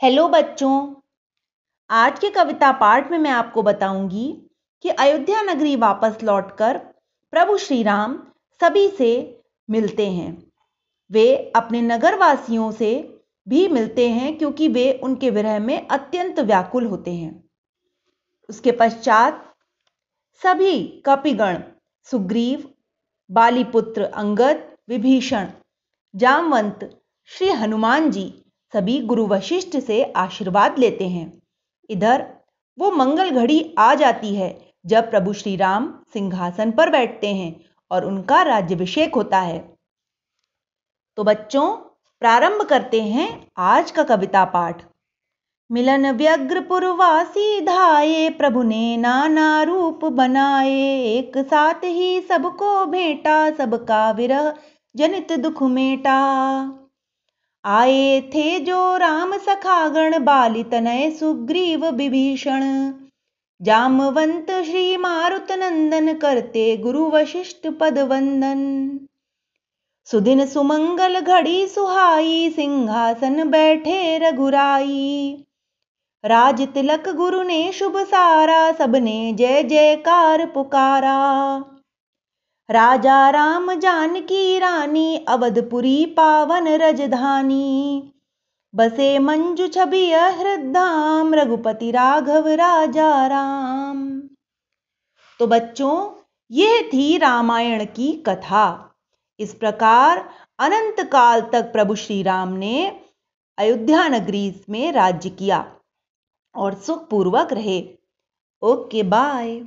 Hello बच्चों, आज के कविता पाठ में मैं आपको बताऊँगी कि अयोध्या नगरी वापस लौटकर प्रभु श्री राम सभी से मिलते हैं। वे अपने नगरवासियों से भी मिलते हैं क्योंकि वे उनके विरह में अत्यंत व्याकुल होते हैं। उसके पश्चात सभी कपिगण, सुग्रीव, बालीपुत्र अंगद, विभीषण, जामवंत, श्री हनुमान जी सभी गुरु वशिष्ठ से आशीर्वाद लेते हैं। इधर, वो मंगल घड़ी आ जाती है जब प्रभु श्री राम सिंहासन पर बैठते हैं और उनका राज्यभिषेक होता है। तो बच्चों, प्रारंभ करते हैं आज का कविता पाठ। मिलन व्यग्र पुरवासी धाये, प्रभु ने नाना रूप बनाए। एक साथ ही सबको भेंटा, सबका विरह जनित दुख मेटा। आए थे जो राम सखागण बाली तनय सुग्रीव विभीषण। जामवंत श्री मारुत नंदन करते गुरु वशिष्ठ पद वंदन सुदिन सुमंगल घड़ी सुहाई, सिंहासन बैठे रघुराई। राज तिलक गुरु ने शुभ सारा, सबने जय जयकार पुकारा। राजा राम जानकी रानी, अवधपुरी पावन रजधानी। बसे मंजु छवि हृदाम रघुपति राघव राजा राम। तो बच्चों यह थी रामायण की कथा। इस प्रकार अनंत काल तक प्रभु श्री राम ने अयोध्या नगरी में राज्य किया और सुखपूर्वक रहे। Okay, bye.